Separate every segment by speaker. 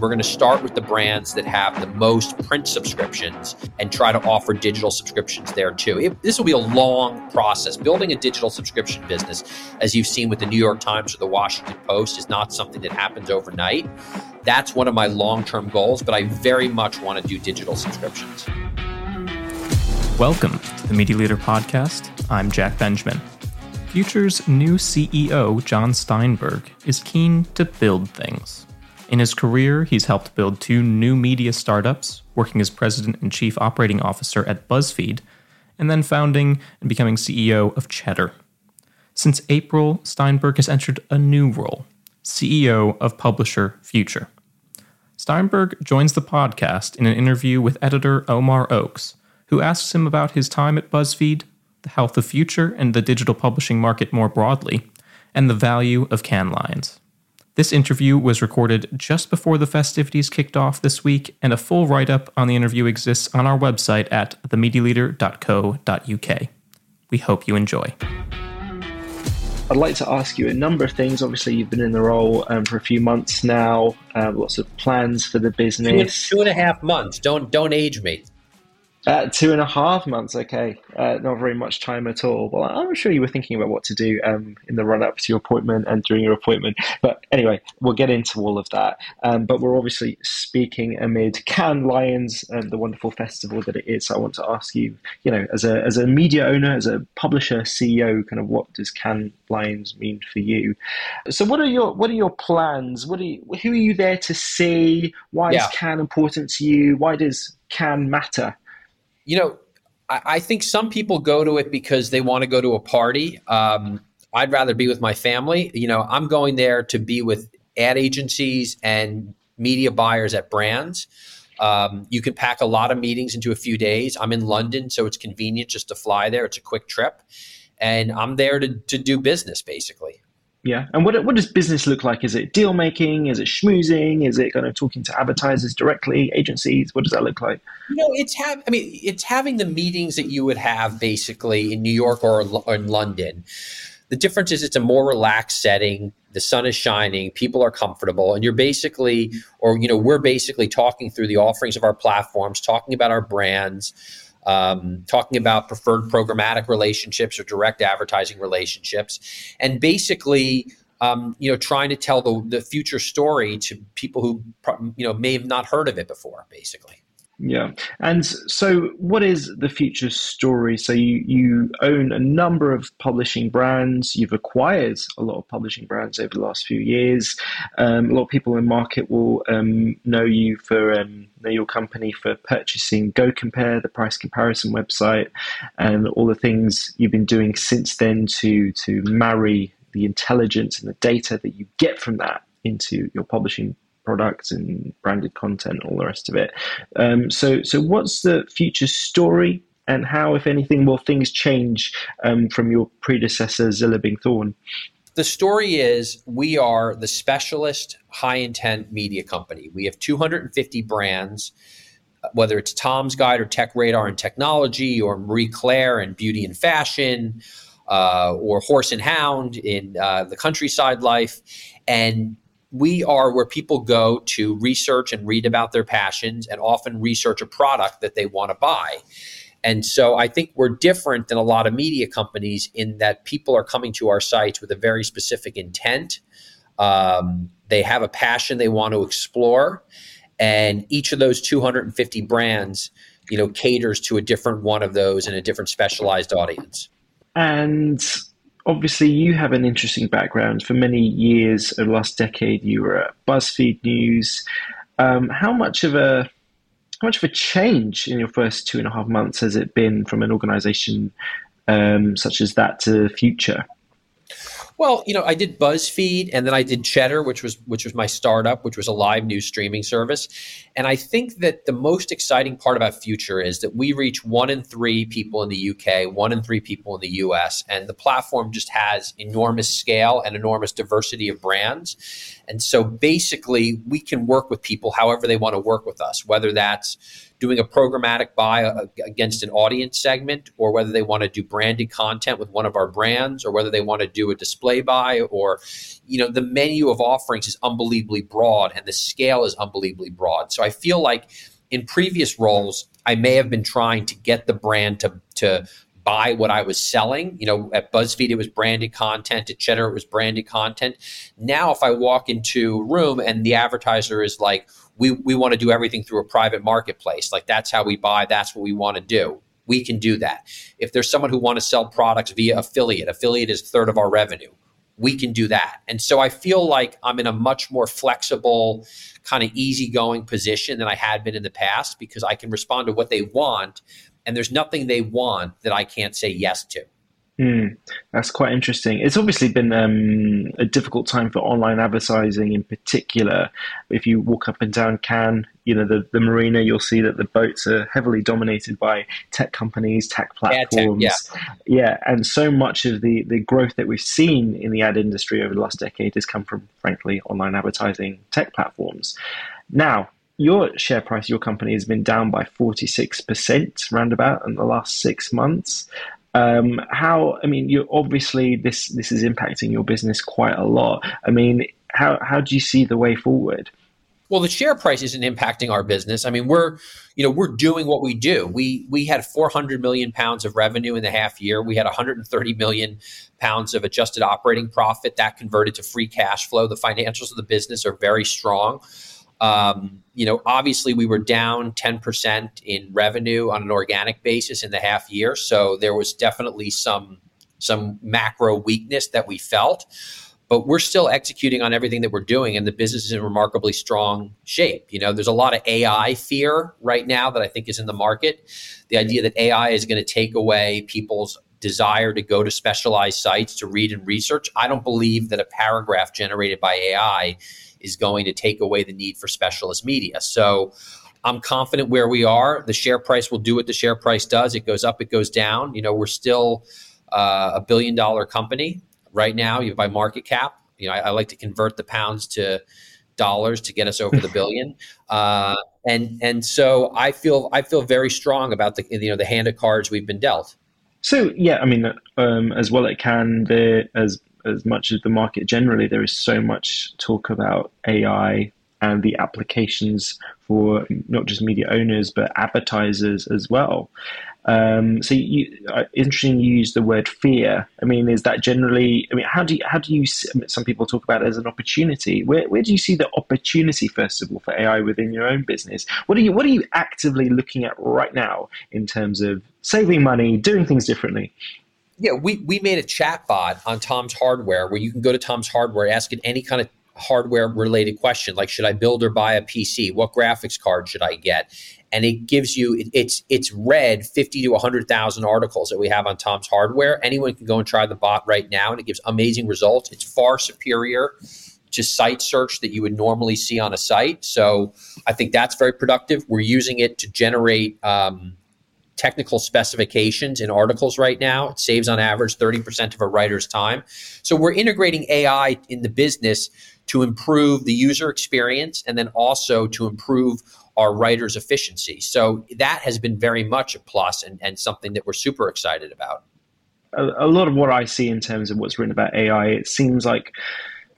Speaker 1: we're going to start with the brands that have the most print subscriptions and try to offer digital subscriptions there too. It, this will be a long process. Building a digital subscription business, as you've seen with the New York Times or the Washington Post, is not something that happens overnight. That's one of my long term goals, but I very much want to do digital subscriptions.
Speaker 2: Welcome to the Media Leader Podcast. I'm Jack Benjamin. Future's new CEO, Jon Steinberg, is keen to build things. In his career, he's helped build two new media startups, working as president and chief operating officer at BuzzFeed, and then founding and becoming CEO of Cheddar. Since April, Steinberg has entered a new role CEO of publisher Future. Steinberg joins the podcast in an interview with editor Omar Oakes, who asks him about his time at BuzzFeed the health of future and the digital publishing market more broadly, and the value of Cannes Lions. This interview was recorded just before the festivities kicked off this week, and a full write up on the interview exists on our website at themedialeader.co.uk. We hope you enjoy.
Speaker 3: I'd like to ask you a number of things. Obviously, you've been in the role um, for a few months now. Uh, lots of plans for the business.
Speaker 1: Two, two and a half months. Don't don't age me.
Speaker 3: Uh, two and a half months, okay. Uh, not very much time at all. Well, I'm sure you were thinking about what to do um, in the run up to your appointment and during your appointment. But anyway, we'll get into all of that. Um, but we're obviously speaking amid Cannes Lions and the wonderful festival that it is. So I want to ask you, you know, as a, as a media owner, as a publisher, CEO, kind of what does Cannes Lions mean for you? So what are your what are your plans? What are you, who are you there to see? Why yeah. is Cannes important to you? Why does Cannes matter?
Speaker 1: You know, I, I, think some people go to it because they want to go to a party. Um, I'd rather be with my family. You know, I'm going there to be with ad agencies and media buyers at brands. Um, you can pack a lot of meetings into a few days. I'm in London, so it's convenient just to fly there. It's a quick trip. And I'm there to, to do business, basically.
Speaker 3: Yeah. And what, what does business look like? Is it deal making? Is it schmoozing? Is it kind of talking to advertisers directly, agencies? What does that look like?
Speaker 1: You know, it's have, I mean, it's having the meetings that you would have basically in New York or, or in London. The difference is it's a more relaxed setting. The sun is shining, people are comfortable, and you're basically, or, you know, we're basically talking through the offerings of our platforms, talking about our brands um, talking about preferred programmatic relationships or direct advertising relationships, and basically, um, you know, trying to tell the, the future story to people who you know may have not heard of it before, basically.
Speaker 3: Yeah. And so, what is the future story? So, you, you own a number of publishing brands. You've acquired a lot of publishing brands over the last few years. Um, a lot of people in the market will um, know you for um, know your company for purchasing GoCompare, the price comparison website, and all the things you've been doing since then to to marry the intelligence and the data that you get from that into your publishing products and branded content, all the rest of it. Um, so, so what's the future story, and how, if anything, will things change um, from your predecessor Zilla Zillah Thorn?
Speaker 1: The story is we are the specialist high intent media company. We have 250 brands whether it's Tom's Guide or TechRadar and technology, or Marie Claire and beauty and fashion, uh, or Horse and Hound in uh, the countryside life. And we are where people go to research and read about their passions and often research a product that they want to buy. And so I think we're different than a lot of media companies in that people are coming to our sites with a very specific intent. Um, they have a passion they want to explore. And each of those 250 brands, you know, caters to a different one of those and a different specialized audience.
Speaker 3: And obviously you have an interesting background. For many years, over the last decade, you were at BuzzFeed News. Um, how much of a how much of a change in your first two and a half months has it been from an organization um, such as that to Future?
Speaker 1: Well, you know, I did BuzzFeed and then I did Cheddar, which was which was my startup, which was a live news streaming service. And I think that the most exciting part about Future is that we reach one in three people in the UK, one in three people in the US, and the platform just has enormous scale and enormous diversity of brands. And so basically, we can work with people however they want to work with us, whether that's doing a programmatic buy uh, against an audience segment, or whether they want to do branded content with one of our brands, or whether they want to do a display buy, or, you know, the menu of offerings is unbelievably broad and the scale is unbelievably broad. So I feel like in previous roles, I may have been trying to get the brand to, to buy what I was selling. You know, at BuzzFeed, it was branded content. At Cheddar, it was branded content. Now, if I walk into a room and the advertiser is like, we, we want to do everything through a private marketplace, like that's how we buy, that's what we want to do. We can do that. If there's someone who want to sell products via affiliate, affiliate is a third of our revenue. We can do that. And so I feel like I'm in a much more flexible, kind of easygoing position than I had been in the past because I can respond to what they want and there's nothing they want that I can't say yes to.
Speaker 3: Mm, that's quite interesting. It's obviously been um, a difficult time for online advertising in particular. If you walk up and down Cannes, you know, the, the marina, you'll see that the boats are heavily dominated by tech companies, tech platforms.
Speaker 1: Yeah,
Speaker 3: tech, yeah. yeah, and so much of the, the growth that we've seen in the ad industry over the last decade has come from, frankly, online advertising tech platforms. Now, your share price, your company has been down by 46% roundabout in the last six months. Um, how, I mean, you obviously this, this is impacting your business quite a lot. I mean, how, how do you see the way forward?
Speaker 1: Well, the share price isn't impacting our business. I mean, we're, you know, we're doing what we do. We we had 400 million pounds of revenue in the half year. We had 130 million pounds of adjusted operating profit that converted to free cash flow. The financials of the business are very strong. Um, you know, obviously we were down 10% in revenue on an organic basis in the half year. So there was definitely some some macro weakness that we felt. But we're still executing on everything that we're doing, and the business is in remarkably strong shape. You know, there's a lot of AI fear right now that I think is in the market. The idea that AI is going to take away people's desire to go to specialized sites to read and research. I don't believe that a paragraph generated by AI is going to take away the need for specialist media. So I'm confident where we are. The share price will do what the share price does. It goes up, it goes down. You know, we're still uh, a billion dollar company right now You by market cap. You know, I, I, like to convert the pounds to dollars to get us over the billion. Uh, and and so I feel I feel very strong about the you know the hand of cards we've been dealt.
Speaker 3: So yeah, I mean, um, as well it can. There as as much as the market generally, there is so much talk about AI and the applications for not just media owners but advertisers as well. Um, so, you, uh, interesting. You use the word fear. I mean, is that generally? I mean, how do you, how do you? Some people talk about it as an opportunity. Where where do you see the opportunity first of all for AI within your own business? What are you What are you actively looking at right now in terms of saving money, doing things differently?
Speaker 1: Yeah, we, we made a chat bot on Tom's Hardware where you can go to Tom's Hardware, ask it any kind of hardware related question, like should I build or buy a PC? What graphics card should I get? And it gives you it, it's it's read fifty to hundred thousand articles that we have on Tom's Hardware. Anyone can go and try the bot right now, and it gives amazing results. It's far superior to site search that you would normally see on a site. So I think that's very productive. We're using it to generate. Um, technical specifications in articles right now. It saves on average 30% of a writer's time. So we're integrating AI in the business to improve the user experience and then also to improve our writers' efficiency. So that has been very much a plus and, and something that we're super excited about.
Speaker 3: A, a lot of what I see in terms of what's written about AI, it seems like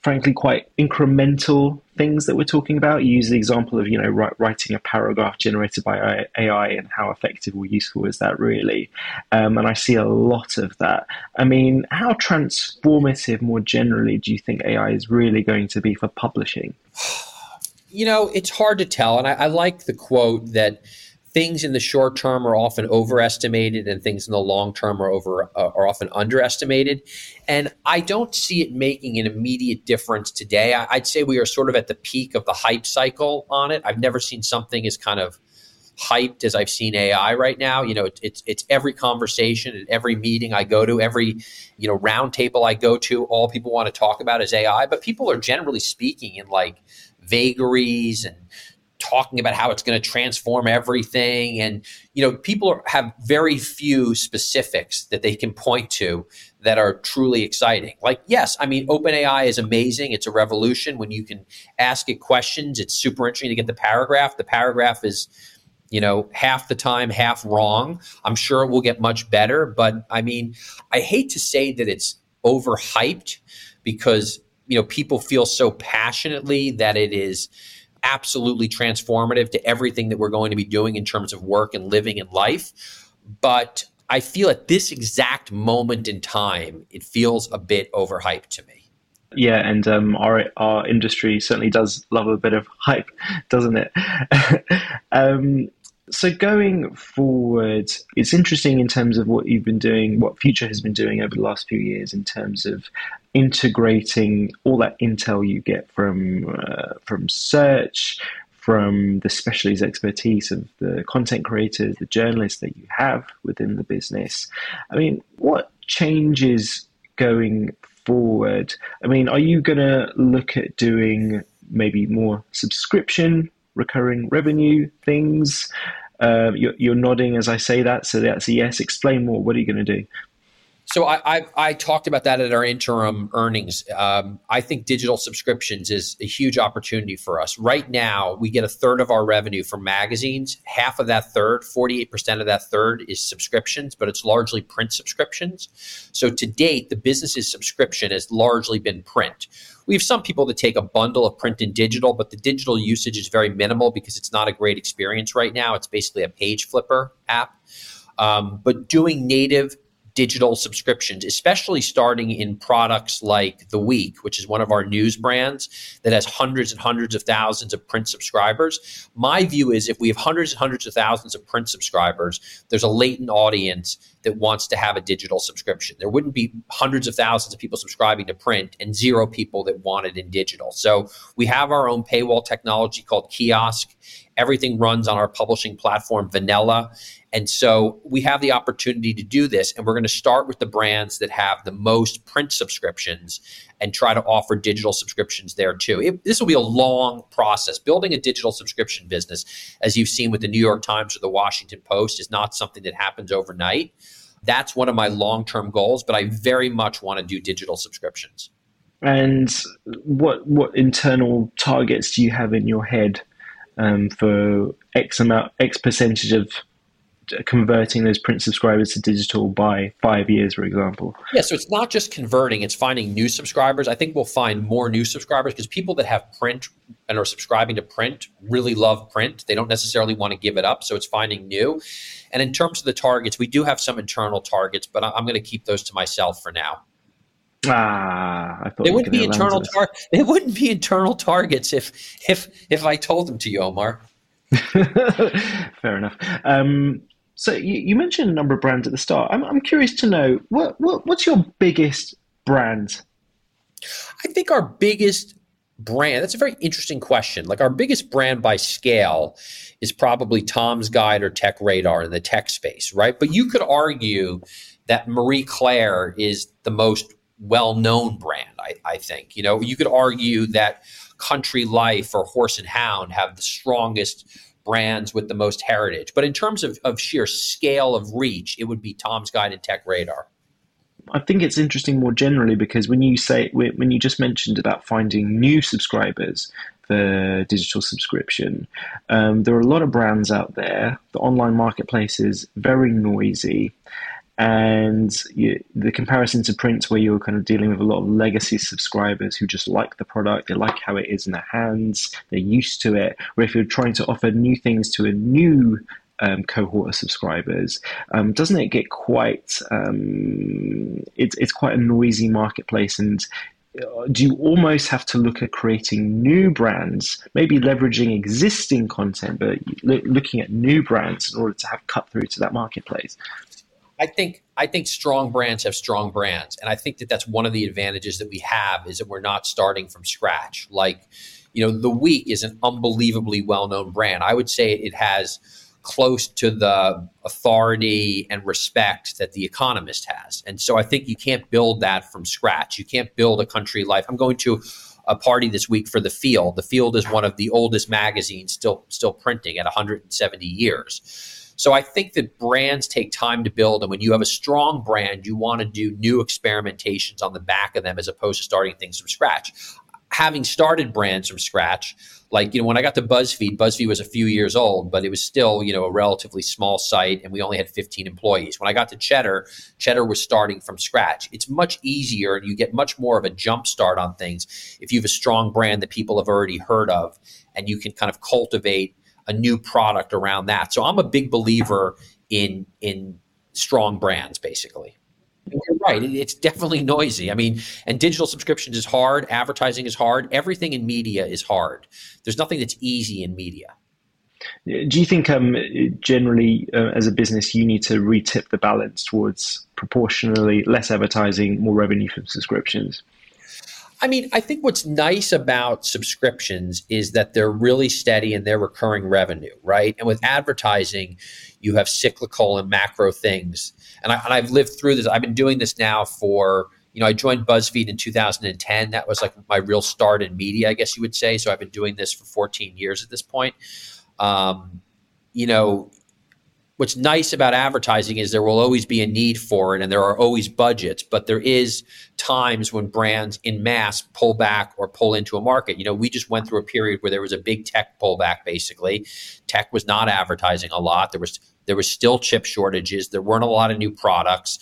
Speaker 3: frankly quite incremental things that we're talking about. You use the example of you know writing a paragraph generated by AI and how effective or useful is that really? Um, and I see a lot of that. I mean, how transformative more generally do you think AI is really going to be for publishing?
Speaker 1: You know, it's hard to tell, and I, I like the quote that things in the short term are often overestimated and things in the long term are over uh, are often underestimated and i don't see it making an immediate difference today I, i'd say we are sort of at the peak of the hype cycle on it i've never seen something as kind of hyped as I've seen AI right now. You know, it, it's it's every conversation and every meeting I go to, every you know roundtable I go to, all people want to talk about is AI. But people are generally speaking in like vagaries and talking about how it's going to transform everything and you know people are, have very few specifics that they can point to that are truly exciting. Like, yes, I mean, OpenAI is amazing. It's a revolution when you can ask it questions. It's super interesting to get the paragraph. The paragraph is, you know, half the time, half wrong. I'm sure it will get much better. But I mean, I hate to say that it's overhyped because, you know, people feel so passionately that it is absolutely transformative to everything that we're going to be doing in terms of work and living and life. But I feel at this exact moment in time, it feels a bit overhyped to me.
Speaker 3: Yeah, and um, our our industry certainly does love a bit of hype, doesn't it? um, so going forward, it's interesting in terms of what you've been doing, what Future has been doing over the last few years in terms of integrating all that intel you get from uh, from search, from the specialist expertise of the content creators, the journalists that you have within the business. I mean, what changes going forward? I mean, are you going to look at doing maybe more subscription, recurring revenue things? Uh, you're, you're, nodding as I say that, so that's a yes. Explain more. What are you going to do?
Speaker 1: So I, I, I, talked about that at our interim earnings. Um, I think digital subscriptions is a huge opportunity for us. Right now, we get a third of our revenue from magazines. Half of that third, 48% of that third is subscriptions, but it's largely print subscriptions. So to date, the business's subscription has largely been print. We have some people that take a bundle of print and digital, but the digital usage is very minimal because it's not a great experience right now. It's basically a page flipper app. Um, but doing native digital subscriptions, especially starting in products like The Week, which is one of our news brands that has hundreds and hundreds of thousands of print subscribers. My view is if we have hundreds and hundreds of thousands of print subscribers, there's a latent audience that wants to have a digital subscription. There wouldn't be hundreds of thousands of people subscribing to print and zero people that want it in digital. So we have our own paywall technology called Kiosk. Everything runs on our publishing platform, Vanilla. And so we have the opportunity to do this. And we're going to start with the brands that have the most print subscriptions and try to offer digital subscriptions there too. It, this will be a long process. Building a digital subscription business, as you've seen with the New York Times or the Washington Post, is not something that happens overnight. That's one of my long term goals, but I very much want to do digital subscriptions.
Speaker 3: And what what internal targets do you have in your head um, for X amount, X percentage of converting those print subscribers to digital by five years, for example.
Speaker 1: Yeah, so it's not just converting, it's finding new subscribers. I think we'll find more new subscribers because people that have print and are subscribing to print really love print. They don't necessarily want to give it up, so it's finding new. And in terms of the targets, we do have some internal targets, but I'm going to keep those to myself for now.
Speaker 3: Ah, I thought
Speaker 1: they wouldn't be internal tar- They wouldn't be internal targets if if if I told them to you, Omar.
Speaker 3: Fair enough. Um, so you, you, mentioned a number of brands at the start. I'm, I'm curious to know what, what what's your biggest brand?
Speaker 1: I think our biggest brand that's a very interesting question like our biggest brand by scale is probably tom's guide or tech radar in the tech space right but you could argue that marie claire is the most well-known brand I, I think you know you could argue that country life or horse and hound have the strongest brands with the most heritage. But in terms of, of sheer scale of reach, it would be Tom's Guide and TechRadar.
Speaker 3: I think it's interesting more generally because when you say when you just mentioned about finding new subscribers for digital subscription, um, there are a lot of brands out there. The online marketplace is very noisy, and you, the comparison to print where you're kind of dealing with a lot of legacy subscribers who just like the product they like how it is in their hands they're used to it where if you're trying to offer new things to a new um, cohort of subscribers um, doesn't it get quite um, it's, it's quite a noisy marketplace and uh, do you almost have to look at creating new brands, maybe leveraging existing content, but looking at new brands in order to have cut through to that marketplace?
Speaker 1: I think I think strong brands have strong brands, and I think that that's one of the advantages that we have is that we're not starting from scratch. Like, you know, the Week is an unbelievably well-known brand. I would say it has close to the authority and respect that the Economist has, and so I think you can't build that from scratch. You can't build a country life. I'm going to a party this week for the Field. The Field is one of the oldest magazines still still printing at 170 years. So I think that brands take time to build. And when you have a strong brand, you want to do new experimentations on the back of them as opposed to starting things from scratch. Having started brands from scratch, like you know when i got to buzzfeed buzzfeed was a few years old but it was still you know a relatively small site and we only had 15 employees when i got to cheddar cheddar was starting from scratch it's much easier and you get much more of a jump start on things if you have a strong brand that people have already heard of and you can kind of cultivate a new product around that so i'm a big believer in in strong brands basically you're right. It's definitely noisy. I mean, and digital subscriptions is hard. Advertising is hard. Everything in media is hard. There's nothing that's easy in media.
Speaker 3: Do you think, um, generally, uh, as a business, you need to retip the balance towards proportionally less advertising, more revenue from subscriptions?
Speaker 1: I mean, I think what's nice about subscriptions is that they're really steady and they're recurring revenue, right? And with advertising, you have cyclical and macro things. And, I, and I've lived through this. I've been doing this now for, you know, I joined BuzzFeed in 2010. That was like my real start in media, I guess you would say. So I've been doing this for 14 years at this point. Um, you know, what's nice about advertising is there will always be a need for it and there are always budgets but there is times when brands in mass pull back or pull into a market. You know we just went through a period where there was a big tech pullback basically. Tech was not advertising a lot. There was there was still chip shortages. There weren't a lot of new products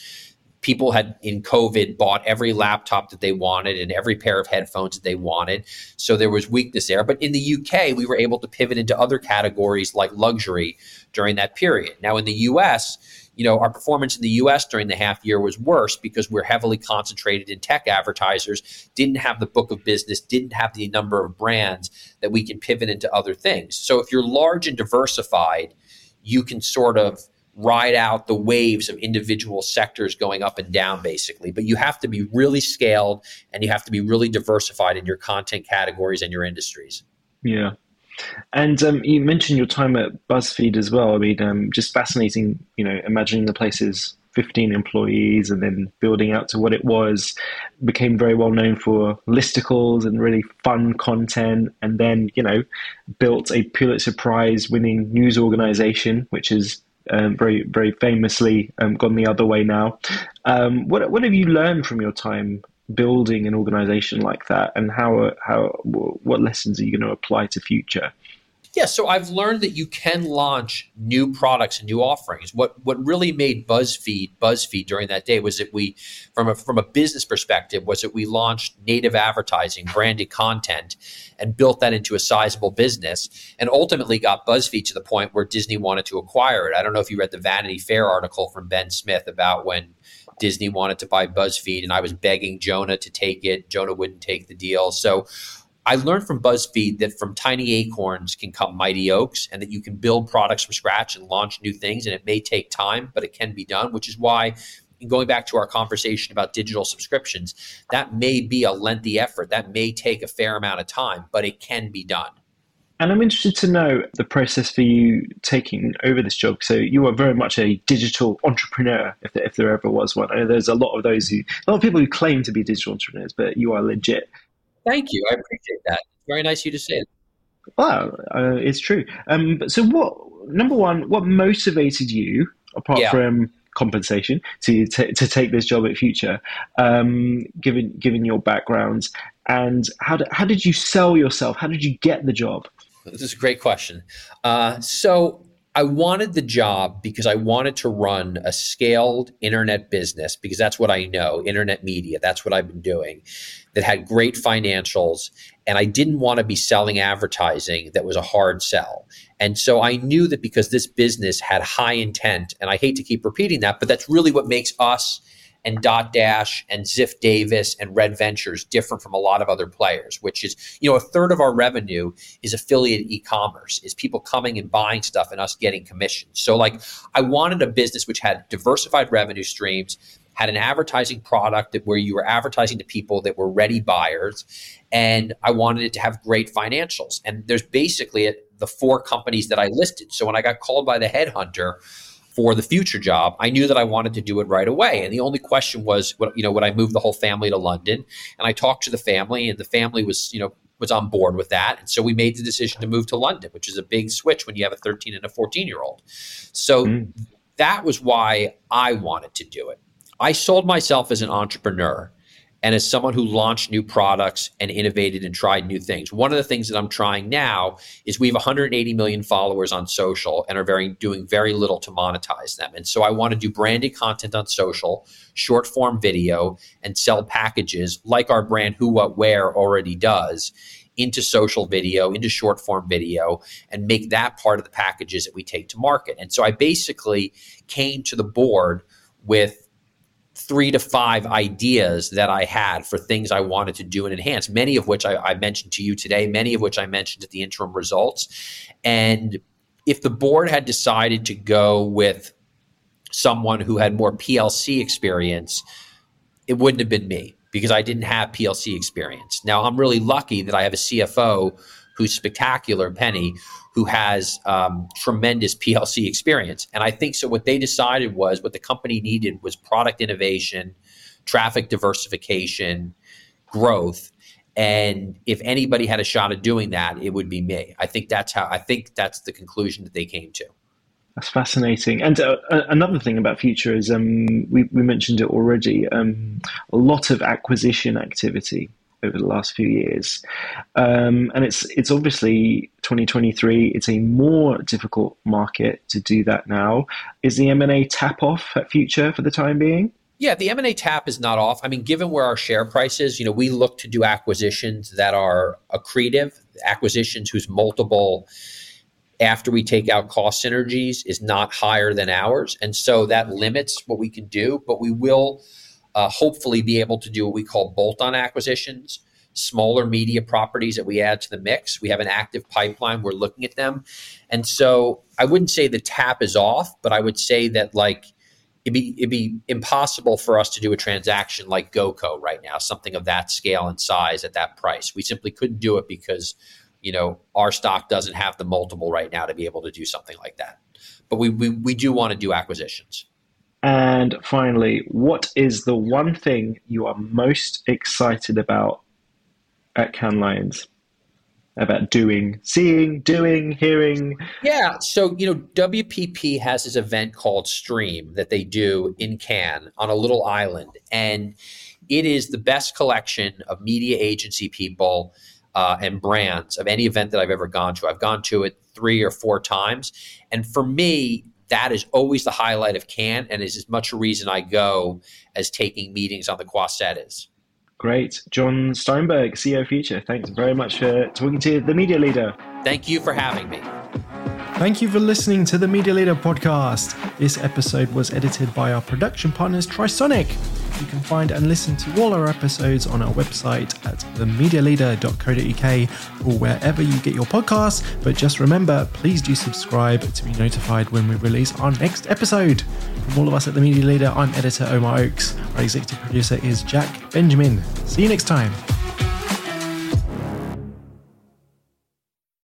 Speaker 1: people had in COVID bought every laptop that they wanted and every pair of headphones that they wanted. So there was weakness there. But in the UK, we were able to pivot into other categories like luxury during that period. Now in the US, you know, our performance in the US during the half year was worse because we're heavily concentrated in tech advertisers, didn't have the book of business, didn't have the number of brands that we can pivot into other things. So if you're large and diversified, you can sort of ride out the waves of individual sectors going up and down basically. But you have to be really scaled and you have to be really diversified in your content categories and your industries.
Speaker 3: Yeah. And um, you mentioned your time at buzzfeed as well. I mean um, just fascinating you know imagining the places 15 employees and then building out to what it was became very well known for listicles and really fun content and then you know built a pulitzer prize winning news organization which is um, very very famously um, gone the other way now. Um, what what have you learned from your time building an organization like that, and how how what lessons are you going to apply to future?
Speaker 1: Yeah, so I've learned that you can launch new products and new offerings. What what really made BuzzFeed BuzzFeed during that day was that we, from a from a business perspective, was that we launched native advertising, branded content, and built that into a sizable business, and ultimately got BuzzFeed to the point where Disney wanted to acquire it. I don't know if you read the Vanity Fair article from Ben Smith about when Disney wanted to buy BuzzFeed, and I was begging Jonah to take it. Jonah wouldn't take the deal, so I learned from BuzzFeed that from tiny acorns can come mighty oaks and that you can build products from scratch and launch new things. And it may take time, but it can be done, which is why, going back to our conversation about digital subscriptions, that may be a lengthy effort. That may take a fair amount of time, but it can be done.
Speaker 3: And I'm interested to know the process for you taking over this job. So you are very much a digital entrepreneur, if there, if there ever was one. I know there's a lot of those who, a lot of people who claim to be digital entrepreneurs, but you are legit.
Speaker 1: Thank you. I appreciate that. Very nice of you to say it.
Speaker 3: Wow, uh, it's true. Um, so, what number one? What motivated you, apart yeah. from compensation, to t- to take this job at Future, um, given given your background, and how did, how did you sell yourself? How did you get the job?
Speaker 1: This is a great question. Uh, so I wanted the job because I wanted to run a scaled internet business because that's what I know, internet media. That's what I've been doing that had great financials. And I didn't want to be selling advertising that was a hard sell. And so I knew that because this business had high intent, and I hate to keep repeating that, but that's really what makes us and Dotdash and Ziff Davis and Red Ventures different from a lot of other players, which is, you know, a third of our revenue is affiliate e-commerce, is people coming and buying stuff and us getting commissions. So like I wanted a business which had diversified revenue streams, had an advertising product that where you were advertising to people that were ready buyers, and I wanted it to have great financials. And there's basically the four companies that I listed. So when I got called by the headhunter, for the future job, I knew that I wanted to do it right away. And the only question was, what, you know, would I move the whole family to London? And I talked to the family, and the family was, you know, was on board with that. And so we made the decision to move to London, which is a big switch when you have a 13 and a 14 year old. So mm. that was why I wanted to do it. I sold myself as an entrepreneur and as someone who launched new products and innovated and tried new things. One of the things that I'm trying now is we have 180 million followers on social and are very doing very little to monetize them. And so I want to do branded content on social, short form video, and sell packages like our brand Who What Wear already does into social video, into short form video, and make that part of the packages that we take to market. And so I basically came to the board with three to five ideas that I had for things I wanted to do and enhance, many of which I, I, mentioned to you today, many of which I mentioned at the interim results. And if the board had decided to go with someone who had more PLC experience, it wouldn't have been me because I didn't have PLC experience. Now, I'm really lucky that I have a CFO who's spectacular, Penny, who has um, tremendous PLC experience. And I think so. What they decided was what the company needed was product innovation, traffic diversification, growth. And if anybody had a shot at doing that, it would be me. I think that's how. I think that's the conclusion that they came to.
Speaker 3: That's fascinating. And uh, another thing about Future is um, we, we mentioned it already. Um, a lot of acquisition activity over the last few years, um, and it's it's obviously 2023. It's a more difficult market to do that now. Is the M and A tap off at Future for the time being?
Speaker 1: Yeah, the M&A tap is not off. I mean, given where our share price is, you know, we look to do acquisitions that are accretive, acquisitions whose multiple after we take out cost synergies is not higher than ours. And so that limits what we can do, but we will uh, hopefully be able to do what we call bolt on acquisitions, smaller media properties that we add to the mix. We have an active pipeline, we're looking at them. And so I wouldn't say the tap is off, but I would say that like it'd be it'd be impossible for us to do a transaction like GoCo right now, something of that scale and size at that price. We simply couldn't do it because you know our stock doesn't have the multiple right now to be able to do something like that. But we we, we do want to do acquisitions.
Speaker 3: And finally, what is the one thing you are most excited about at Cannes Lions? About doing, seeing, doing, hearing?
Speaker 1: Yeah. So, you know, WPP has this event called Stream that they do in Cannes on a little island. And it is the best collection of media agency people uh, and brands of any event that I've ever gone to. I've gone to it three or four times. And for me, that is always the highlight of Cannes and is as much a reason I go as taking meetings on the Croisette is.
Speaker 3: Great. Jon Steinberg, CEO Future, thanks very much for talking to the media leader.
Speaker 1: Thank you for having me.
Speaker 3: Thank you for listening to the Media Leader podcast. This episode was edited by our production partners, Trisonic. You can find and listen to all our episodes on our website at themedialeader.co.uk or wherever you get your podcasts. But just remember, please do subscribe to be notified when we release our next episode. From all of us at The Media Leader, I'm editor Omar Oakes. Our executive producer is Jack Benjamin. See you next time.